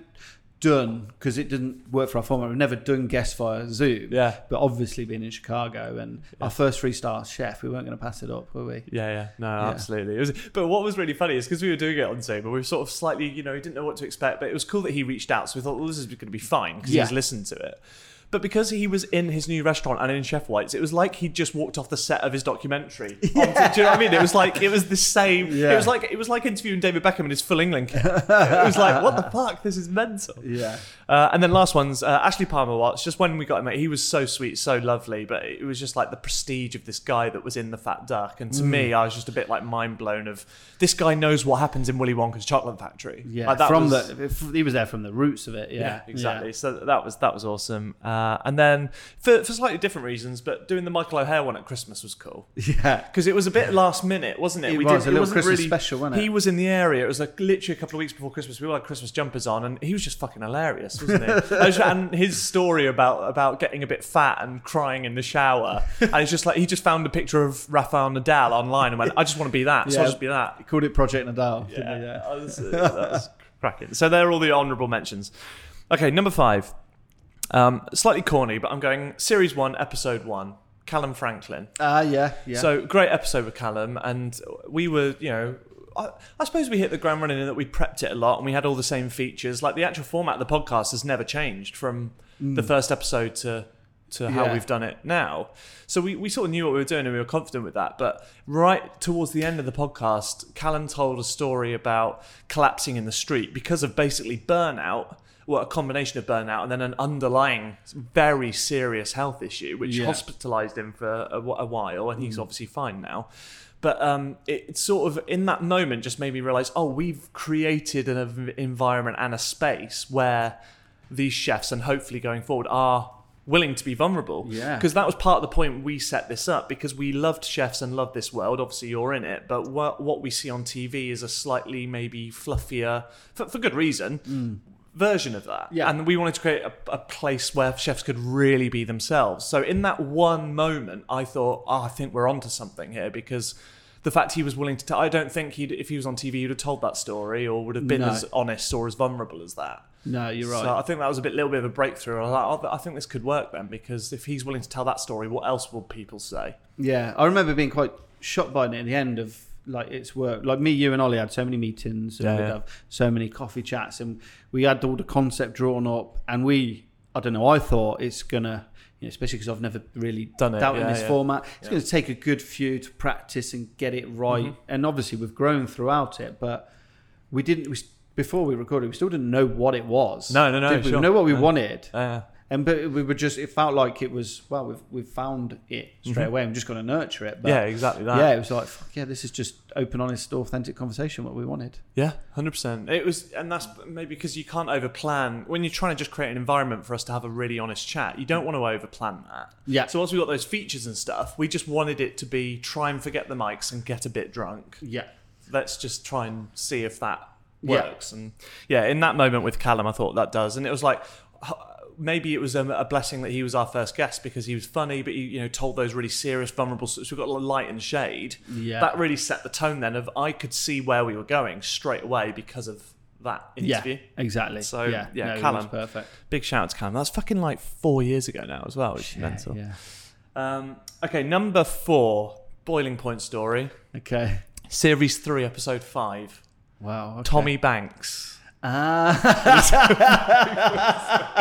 B: done because it didn't work for our format. We've never done guest via Zoom.
A: Yeah.
B: But obviously, being in Chicago and our first three star chef, we weren't going to pass it up, were we?
A: Yeah, yeah, no, absolutely. It was, but what was really funny is because we were doing it on Zoom, but we were sort of slightly, you know, we didn't know what to expect. But it was cool that he reached out, so we thought, well, this is going to be fine because
B: Yeah.
A: he's listened to it. But because he was in his new restaurant and in Chef White's, it was like he'd just walked off the set of his documentary. <laughs> onto- do you know what I mean? It was like it was the same.
B: Yeah.
A: It was like it was like interviewing David Beckham in his full England. kit. it was like, what the fuck? This is mental.
B: Yeah.
A: Uh, and then last one's uh, Ashley Palmer Watts. Just when we got him, he was so sweet, so lovely, but it was just like the prestige of this guy that was in the Fat Duck. And to
B: Mm.
A: me, I was just a bit like mind blown of this guy knows what happens in Willy Wonka's chocolate factory.
B: Yeah.
A: Like, that
B: from
A: was-
B: the, he was there from the roots of it. Yeah.
A: yeah, exactly. So that was that was awesome. Uh, and then for, for slightly different reasons, but doing the Michael O'Hare one at Christmas was cool
B: Yeah. Yeah.
A: because it was a bit last minute, wasn't it?
B: It was, a little Christmas special, wasn't it?
A: He was in the area. It was like literally a couple of weeks before Christmas. We all had Christmas jumpers on, and he was just fucking hilarious, wasn't he? <laughs> And his story about about getting a bit fat and crying in the shower, and it's just like he just found a picture of Rafael Nadal online and went, "I just want to be that, so I'll just be that."
B: He called it Project Nadal.
A: Yeah,
B: yeah.
A: that was, uh, that was cracking. So they're all the honourable mentions. Okay, number five. Um, slightly corny, but I'm going series one, episode one. Calum Franklin.
B: Ah, yeah. Yeah.
A: So great episode with Calum, and we were, you know, I, I suppose we hit the ground running in that we prepped it a lot, and we had all the same features. Like the actual format of the podcast has never changed from the first episode to to how
B: Yeah.
A: we've done it now. So we, we sort of knew what we were doing, and we were confident with that. But right towards the end of the podcast, Calum told a story about collapsing in the street because of basically burnout. Well, a combination of burnout and then an underlying very serious health issue, which
B: Yeah.
A: hospitalized him for a, a while, and he's obviously fine now. But um, it, it sort of in that moment just made me realize, oh, we've created an environment and a space where these chefs, and hopefully going forward, are willing to be vulnerable.
B: Yeah.
A: Because that was part of the point we set this up because we loved chefs and loved this world. Obviously, you're in it, but what, what we see on TV is a slightly maybe fluffier, for, for good reason, version of that.
B: Yeah.
A: And we wanted to create a, a place where chefs could really be themselves. So in that one moment, I thought, oh, I think we're onto something here because the fact he was willing to tell, I don't think he'd, if he was on TV, he'd have told that story or would have been
B: No.
A: as honest or as vulnerable as that.
B: no, you're right.
A: So I think that was a bit, little bit of a breakthrough. I was like, oh, I think this could work then because if he's willing to tell that story, what else will people say?
B: Yeah, I remember being quite shocked by it at the end of like its work. Like me, you, and Ollie had so many meetings, and
A: Yeah,
B: we'd
A: yeah.
B: have so many coffee chats, and we had all the concept drawn up. And we, I don't know, I thought it's gonna, you know, especially because I've never really
A: Done it,
B: dealt in
A: yeah,
B: this
A: yeah.
B: format. It's.
A: Mm-hmm.
B: to take a good few to practice and get it right. And obviously, we've grown throughout it, but we didn't. We, before we recorded, we still didn't know what it was.
A: No, no, no,
B: Did we?
A: sure.
B: We know what we
A: No.
B: wanted.
A: Uh,
B: And but we were just it felt like it was well we've we've found it straight away. I'm just going to nurture it. But
A: Mm-hmm. yeah, exactly that.
B: yeah, it was like fuck yeah, this is just open, honest, authentic conversation. What we wanted.
A: Yeah, hundred percent. It was, and that's maybe because you can't overplan when you're trying to just create an environment for us to have a really honest chat. You don't want to overplan that.
B: Yeah.
A: So once we got those features and stuff, we just wanted it to be try and forget the mics and get a bit drunk.
B: Yeah,
A: Let's just try and see if that
B: Yeah.
A: works. And yeah, in that moment with Calum, I thought that does, and it was like. Maybe it was a, a blessing that he was our first guest because he was funny, but he you know told those really serious, vulnerable. So we got a light and shade.
B: Yeah.
A: that really set the tone. Then of I could see where we were going straight away because of that interview.
B: yeah, exactly.
A: So,
B: yeah,
A: yeah,
B: no,
A: Calum.
B: perfect.
A: Big shout out to Calum. That's fucking like four years ago now as well, which is mental.
B: Yeah.
A: Um, okay, number four, boiling point story,
B: Okay.
A: series three, episode five.
B: Wow. okay.
A: Tommy Banks.
B: Ah.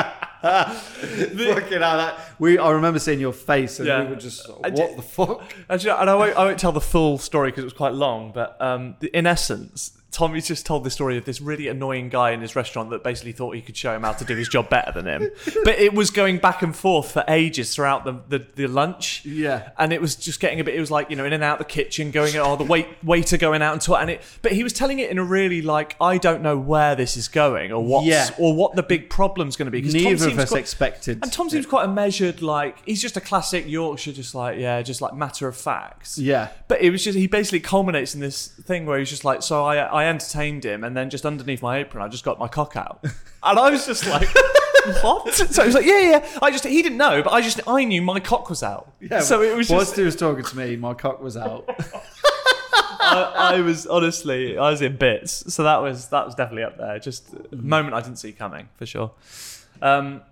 B: <laughs> <laughs> Fucking hell, that we. I remember seeing your face, and
A: Yeah.
B: we were just what the fuck.
A: Actually, and I won't, I won't tell the full story because it was quite long, but um, in essence, Tommy's just told the story of this really annoying guy in his restaurant that basically thought he could show him how to do his job better than him. <laughs> But it was going back and forth for ages throughout the, the, the lunch.
B: Yeah.
A: And it was just getting a bit, it was like, you know, in and out the kitchen, going, oh, the wait, waiter going out and talk. And it, but he was telling it in a really like, I don't know where this is going or what's,
B: Yeah.
A: or what the big problem's going to be. 'Cause Tom
B: Neither of us
A: quite-
B: expected.
A: and Tom seems quite a measured, like he's just a classic Yorkshire, just like yeah, just like matter of facts.
B: Yeah.
A: But it was just he basically culminates in this thing where he's just like, so I I entertained him, and then just underneath my apron, I just got my cock out, <laughs> and I was just like, <laughs> what? So he was like, yeah, yeah. I just he didn't know, but I just I knew my cock was out.
B: Yeah.
A: So it was
B: Whilst
A: just
B: he was talking to me, my cock was out. <laughs>
A: I, I was honestly, I was in bits. So that was that was definitely up there. Just a moment I didn't see coming for sure. Um,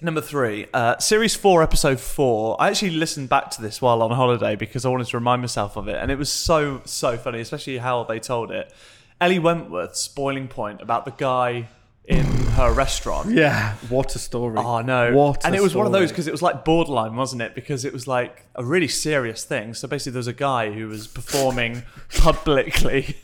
A: number three, uh, series four, episode four. I actually listened back to this while on holiday because I wanted to remind myself of it, and it was so so funny, especially how they told it. Elly Wentworth's boiling point about the guy in her restaurant. <laughs>
B: Yeah, what a story.
A: Oh no!
B: What
A: and it was one of those because it was like borderline, wasn't it? Because it was like a really serious thing. So basically, there was a guy who was performing <laughs> publicly,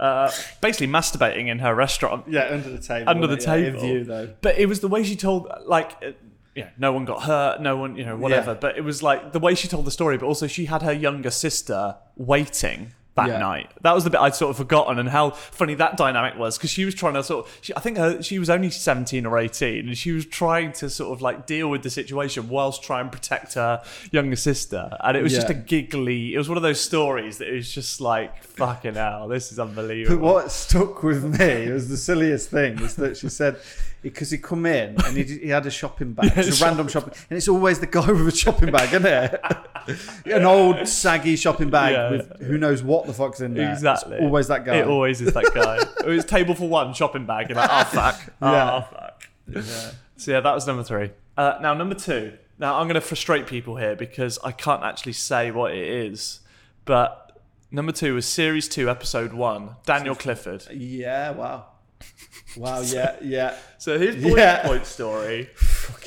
A: uh, basically masturbating in her restaurant.
B: Yeah, under the table.
A: Under the
B: yeah,
A: table.
B: view, though.
A: But it was the way she told, like, uh, yeah, no one got hurt, no one, you know, whatever.
B: Yeah.
A: But it was like the way she told the story. But also, she had her younger sister waiting that
B: Yeah.
A: night. That was the bit I'd sort of forgotten, and how funny that dynamic was because she was trying to sort. Of, she, I think her, she was only seventeen or eighteen, and she was trying to sort of like deal with the situation whilst trying to protect her younger sister. And it was just a giggly. It was one of those stories that it was just like fucking hell. This is unbelievable.
B: But what stuck with me it was the silliest thing was that she said because he come in and he, he had a shopping bag, <laughs> it's a random shopping, and it's always the guy with a shopping bag, isn't it? An old saggy shopping bag
A: Yeah.
B: with who knows what the fuck's in there. It's
A: Exactly.
B: always that guy.
A: It always is that guy. it was table for one shopping bag. You're like, oh fuck. <laughs> Oh,
B: Yeah.
A: fuck. So yeah, that was number three. Uh, now number two. Now I'm going to frustrate people here because I can't actually say what it is, but number two was series two, episode one. Daniel Clifford.
B: yeah. Wow. Wow. Yeah. Yeah. <laughs>
A: So his boiling
B: Yeah.
A: point story. <laughs>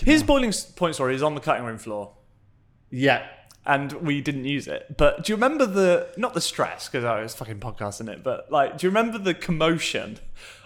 A: His boiling point story is on the cutting room floor.
B: Yeah.
A: And we didn't use it. But do you remember the not the stress because oh, I was fucking podcasting it, but like, do you remember the commotion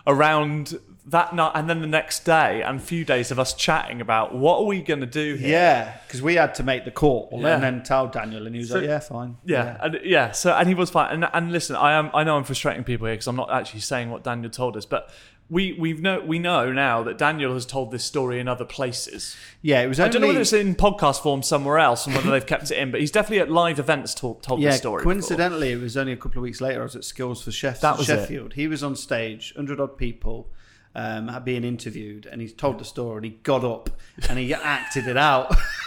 A: around that night and then the next day and a few days of us chatting about what are we going to do here?
B: Yeah. Because we had to make the call
A: Yeah.
B: and then tell Daniel, and he was
A: So-
B: like, "Yeah, fine."
A: Yeah, and yeah, so and he was fine. And, and listen, I am I know I'm frustrating people here because I'm not actually saying what Daniel told us, but we we know we know now that Daniel has told this story in other places.
B: Yeah. It was
A: I don't know whether it's in podcast form somewhere else and whether they've kept it in, but he's definitely at live events told told
B: yeah,
A: this story. before.
B: coincidentally, it was only a couple of weeks later. I was at Skills for Chefs
A: That was it.
B: Sheffield. He was on stage, hundred odd people, um, being interviewed, and he told the story. And he got up and he acted it out, <laughs>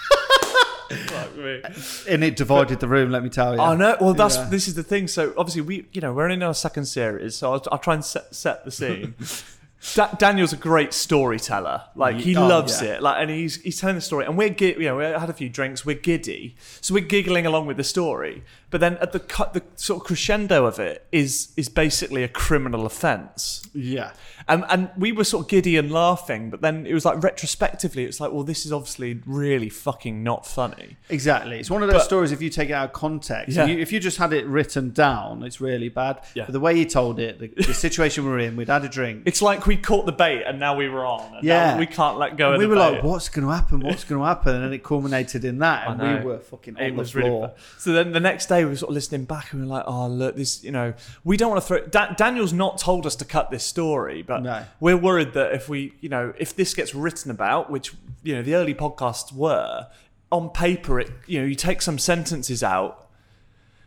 A: Fuck me.
B: and it divided the room. Let me tell you.
A: Oh no! Well, that's
B: Yeah.
A: this is the thing. So obviously, we you know we're in our second series, so I'll, I'll try and set, set the scene. <laughs> da- Daniel's a great storyteller. Like he
B: Oh,
A: loves
B: yeah.
A: it. Like, and he's he's telling the story, and we're gi- you know we had a few drinks, we're giddy, so we're giggling along with the story. But then at the cut, the sort of crescendo of it is is basically a criminal offence.
B: Yeah,
A: And, and we were sort of giddy and laughing, but then it was like retrospectively, it's like, well, this is obviously really fucking not funny.
B: exactly. It's one of those
A: But-
B: stories. If you take it out of context,
A: Yeah.
B: you, if you just had it written down, it's really bad.
A: Yeah.
B: But the way he told it, the, the situation we were in, we'd had a drink.
A: It's like we caught the bait and now we were on. And
B: Yeah.
A: now we can't let go of
B: we
A: the
B: were
A: bait.
B: like, "What's going to happen? What's going to happen?" And then it culminated in that, and we were fucking on
A: It
B: the
A: was really
B: floor.
A: So then the next day we were sort of listening back and we were like, oh, look, this, you know, we don't want to throw. Da- Daniel's not told us to cut this story, but
B: No.
A: we're worried that if we, you know, if this gets written about, which, you know, the early podcasts were, on paper, it, you know, you take some sentences out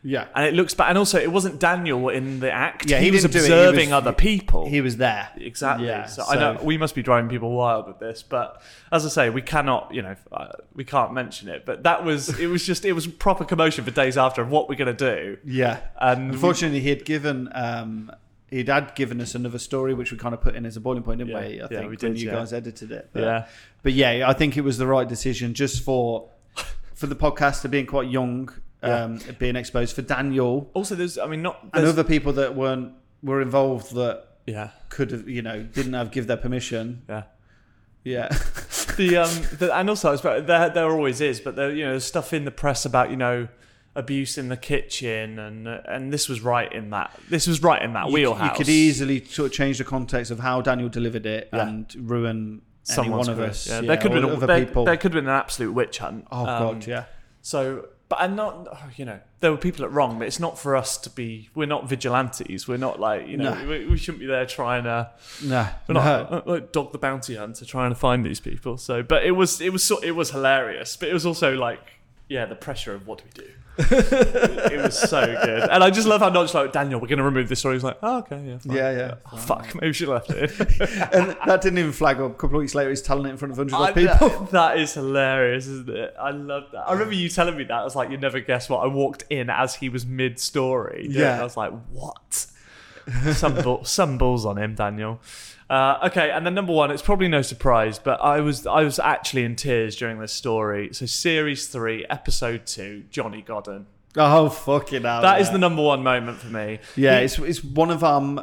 B: yeah,
A: and it looks bad. And also, it wasn't Daniel in the act.
B: Yeah,
A: he,
B: he
A: was
B: it. He
A: observing
B: was-
A: other people.
B: he was there.
A: Exactly.
B: Yeah,
A: so, I know we must be driving people wild with this, but as I say, we cannot, you know, uh, we can't mention it. But that was, it was just, it was proper commotion for days after of what we're gonna do.
B: Yeah.
A: And
B: Unfortunately, he had given um, he'd had given us another story, which we kind of put in as a boiling point, didn't
A: Yeah.
B: we? I
A: Yeah,
B: think
A: we
B: when
A: did,
B: you
A: yeah.
B: guys edited it. But,
A: yeah,
B: But yeah, I think it was the right decision just for for the podcast podcaster being quite young, um, being exposed for Daniel
A: Also, there's, I mean, not
B: and other people that weren't were involved that
A: yeah,
B: could have you know didn't have give their permission.
A: yeah.
B: Yeah.
A: The um, the, and also, there there always is, but there, you know, there's stuff in the press about you know abuse in the kitchen, and uh, and this was right in that. This was right in that
B: You-
A: wheelhouse.
B: You could easily sort of change the context of how Daniel delivered it
A: Yeah.
B: and ruin any
A: Someone's
B: one of us.
A: Yeah,
B: yeah,
A: there could have been a,
B: other
A: there,
B: people.
A: there could have been an absolute witch hunt.
B: oh
A: Um,
B: god, yeah.
A: So, but and not you know there were people that wrong, but it's not for us to be. We're not vigilantes. We're not like you know
B: No.
A: we, we shouldn't be there trying to.
B: No,
A: We're not uh, like dog the bounty hunter trying to find these people. So, but it was it was it was hilarious, but it was also like yeah the pressure of what do we do. It was so good, and I just love how Notch like Daniel, we're going to remove this story. He's like, oh, okay, yeah, fine.
B: Yeah, yeah.
A: Oh, fuck, maybe she left it. <laughs>
B: and that didn't even flag up. A couple of weeks later, he's telling it in front of hundreds of people.
A: that- <laughs> that is hilarious, isn't it? I love that. I remember you telling me that. I was like, you never guess what. I walked in as he was mid story.
B: Yeah.
A: I was like, what? some bull, some bulls on him, Daniel. Uh, okay, and then number one, it's probably no surprise, but I was I was actually in tears during this story. So series three, episode two, Johnny Godden.
B: Oh fucking hell!
A: That is
B: yeah.
A: the number one moment for me.
B: Yeah,
A: He-
B: it's it's one of our m-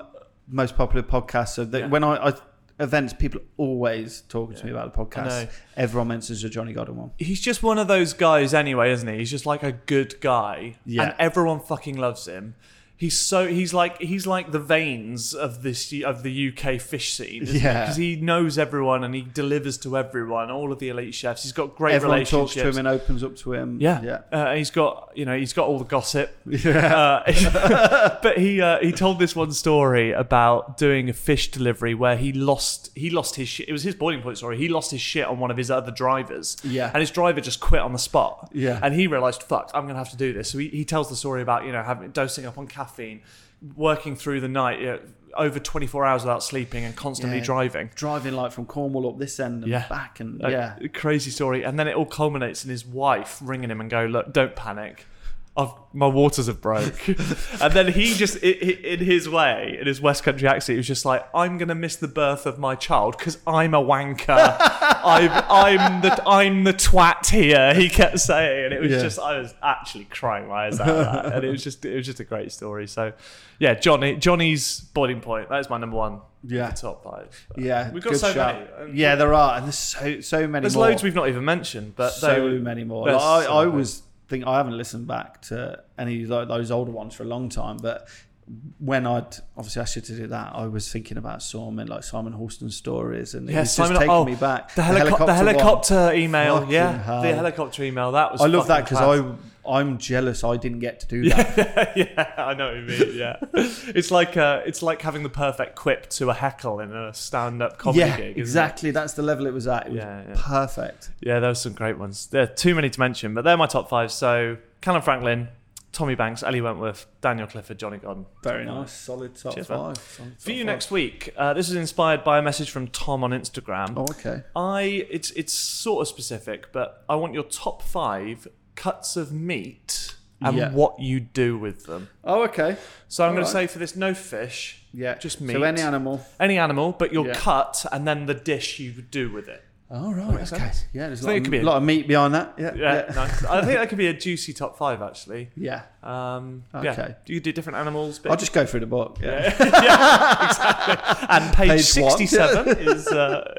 B: most popular podcasts. So that
A: Yeah.
B: when I, I events, people always talking to me about the podcast. Everyone mentions the Johnny Godden one.
A: he's just one of those guys anyway, isn't he? He's just like a good guy,
B: Yeah.
A: and everyone fucking loves him. He's so he's like he's like the veins of this of the UK fish scene,
B: Yeah.
A: because he knows everyone and he delivers to everyone, all of the elite chefs. He's got great
B: Everyone
A: relationships.
B: talks to him and opens up to him.
A: yeah,
B: yeah,
A: Uh, he's got you know he's got all the gossip.
B: yeah.
A: Uh, <laughs> but he uh, he told this one story about doing a fish delivery where he lost he lost his shit. It was his boiling point story. He lost his shit on one of his other drivers.
B: Yeah.
A: and his driver just quit on the spot.
B: Yeah.
A: and he realized, fuck, I'm gonna have to do this. So he, he tells the story about you know having dosing up on caffeine, working through the night. You know, over 24 hours without sleeping and constantly
B: Yeah.
A: driving.
B: Driving like from Cornwall up this end and
A: Yeah.
B: back, and
A: A
B: yeah,
A: crazy story. And then it all culminates in his wife ringing him and go, "Look, don't panic. I've, my waters have broke." <laughs> and then he just, i i in his way, in his West Country accent, he was just like, "I'm gonna miss the birth of my child because I'm a wanker. <laughs> I'm, I'm the, I'm the twat here." He kept saying, and it was
B: Yeah.
A: just, I was actually crying my eyes out. At that. And it was just, it was just a great story. So, yeah, Johnny, Johnny's boiling point. That is my number one.
B: Yeah.
A: top five.
B: yeah.
A: We've got
B: good
A: so
B: shout.
A: many. And
B: Yeah, there are, and there's so so many.
A: There's
B: more.
A: loads we've not even mentioned, but
B: so
A: they,
B: many more.
A: there's
B: Like,
A: so
B: I
A: many.
B: was think I haven't listened back to any of those older ones for a long time, but when I'd obviously asked you to do that, I was thinking about Simon, like Simon Horston stories, and
A: Yeah,
B: it was
A: Simon-
B: just taking
A: oh,
B: me back.
A: The, helico- the
B: one.
A: helicopter email,
B: Fucking
A: yeah,
B: hell.
A: the helicopter email. That was.
B: I love that because. I I'm jealous I didn't get to do that. <laughs>
A: yeah, I know what you mean. Yeah, <laughs> it's like uh, it's like having the perfect quip to a heckle in a stand-up comedy
B: yeah,
A: gig. isn't it?
B: exactly. That's the level it was at. It was
A: Yeah, yeah.
B: perfect.
A: Yeah, there were some great ones. There are too many to mention, but they're my top five. So, Calum Franklin, Tommy Banks, Elly Wentworth, Daniel Clifford, Johnny Godden.
B: Very nice, solid top
A: Cheers,
B: five. Solid
A: For you
B: five.
A: next week, uh, this is inspired by a message from Tom on Instagram.
B: Oh, okay.
A: I it's it's sort of specific, but I want your top five cuts of meat and
B: Yeah.
A: what you do with them.
B: Oh, okay.
A: So I'm going to say for this, no fish,
B: Yeah,
A: Just
B: So
A: meat.
B: any animal.
A: any animal, but your
B: Yeah.
A: cut and then the dish you would do with it.
B: Oh, right.
A: makes
B: Okay.
A: sense.
B: Yeah, there's a
A: I think
B: lot,
A: it
B: of,
A: be a-
B: lot of meat behind that. Yeah.
A: Yeah,
B: Yeah.
A: nice. I think that could be a juicy top five actually. <laughs>
B: yeah.
A: Um,
B: Okay.
A: Yeah. Do you do different animals?
B: I'll just go through the book. Yeah.
A: yeah, <laughs> exactly. And page,
B: Page one.
A: 67 <laughs> is uh,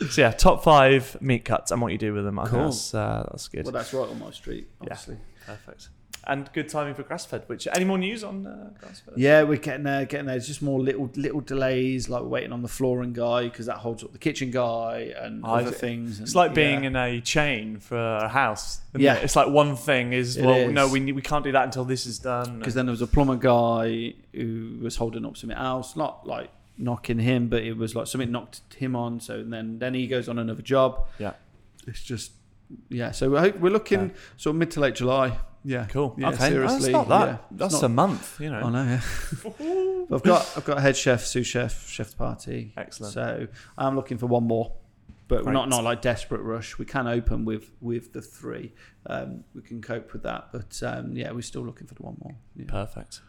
A: yeah. so yeah, top five meat cuts and what you do with them. I think
B: Cool.
A: that's uh, that's good.
B: Well, that's right on my street, obviously.
A: Perfect. And good timing for grass-fed. Which any more news on uh, grass-fed?
B: Yeah, we're getting there, getting there. It's just more little little delays, like waiting on the flooring guy because that holds up the kitchen guy and
A: Oh,
B: other things.
A: It's like being in a chain for a house.
B: Yeah.
A: it? It's like one thing is
B: It
A: well,
B: is.
A: no, we we can't do that until this is done.
B: because then there was a plumber guy who was holding up something else, not like knocking him, but it was like something knocked him on. So then then he goes on another job.
A: Yeah.
B: It's just yeah. So we hope we're looking sort of mid to late July. Yeah,
A: cool.
B: Yeah,
A: okay,
B: seriously,
A: that's not that.
B: yeah.
A: That's
B: not-
A: a month. You know.
B: I know. Yeah. <laughs> I've got I've got head chef, sous chef, chef de partie.
A: Excellent.
B: So I'm looking for one more, but we're
A: Great.
B: not not like desperate rush. We can open with with the three. Um, we can cope with that, but um, yeah, we're still looking for the one more. Yeah.
A: Perfect.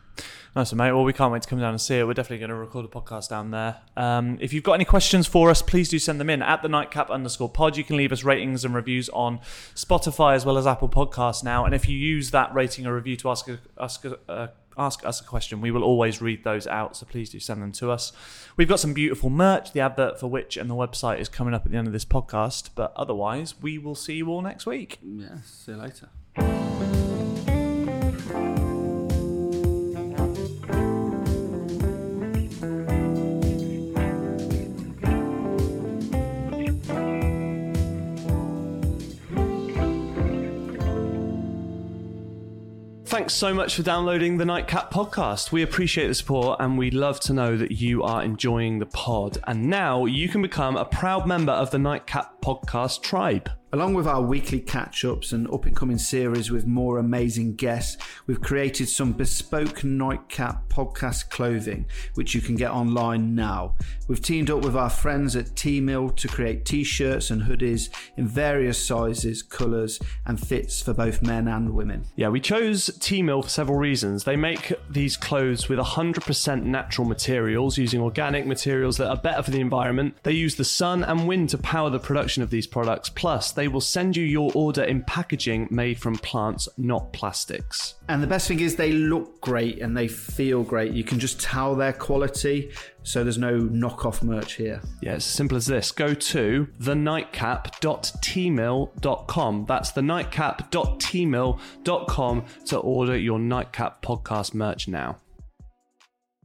A: Nice, mate. Well, we can't wait to come down and see it. We're definitely going to record a podcast down there. Um, if you've got any questions for us, please do send them in at the nightcap underscore pod. You can leave us ratings and reviews on Spotify as well as Apple Podcasts now. And if you use that rating or review to ask a, uh, ask us a question, we will always read those out. So please do send them to us. We've got some beautiful merch, the advert for which and the website is coming up at the end of this podcast. But otherwise, we will see you all next week.
B: Yeah. See you later.
C: Thanks so much for downloading the Nightcap podcast. We appreciate the support and we'd love to know that you are enjoying the pod. And now you can become a proud member of the Nightcap podcast tribe.
B: Along with our weekly catch ups and up and coming series with more amazing guests, we've created some bespoke nightcap podcast clothing, which you can get online now. We've teamed up with our friends at Teemill to create t shirts and hoodies in various sizes, colours, and fits for both men and women.
A: Yeah, we chose Teemill for several reasons. They make these clothes with 100% natural materials, using organic materials that are better for the environment. They use the sun and wind to power the production of these products. Plus, they will send you your order in packaging made from plants, not plastics.
B: And the best thing is they look great and they feel great. You can just tell their quality, so there's no knockoff merch here.
A: Yeah, it's as simple as this. Go to thenightcap.teemill.com. That's thenightcap.teemill.com to order your Nightcap podcast merch now.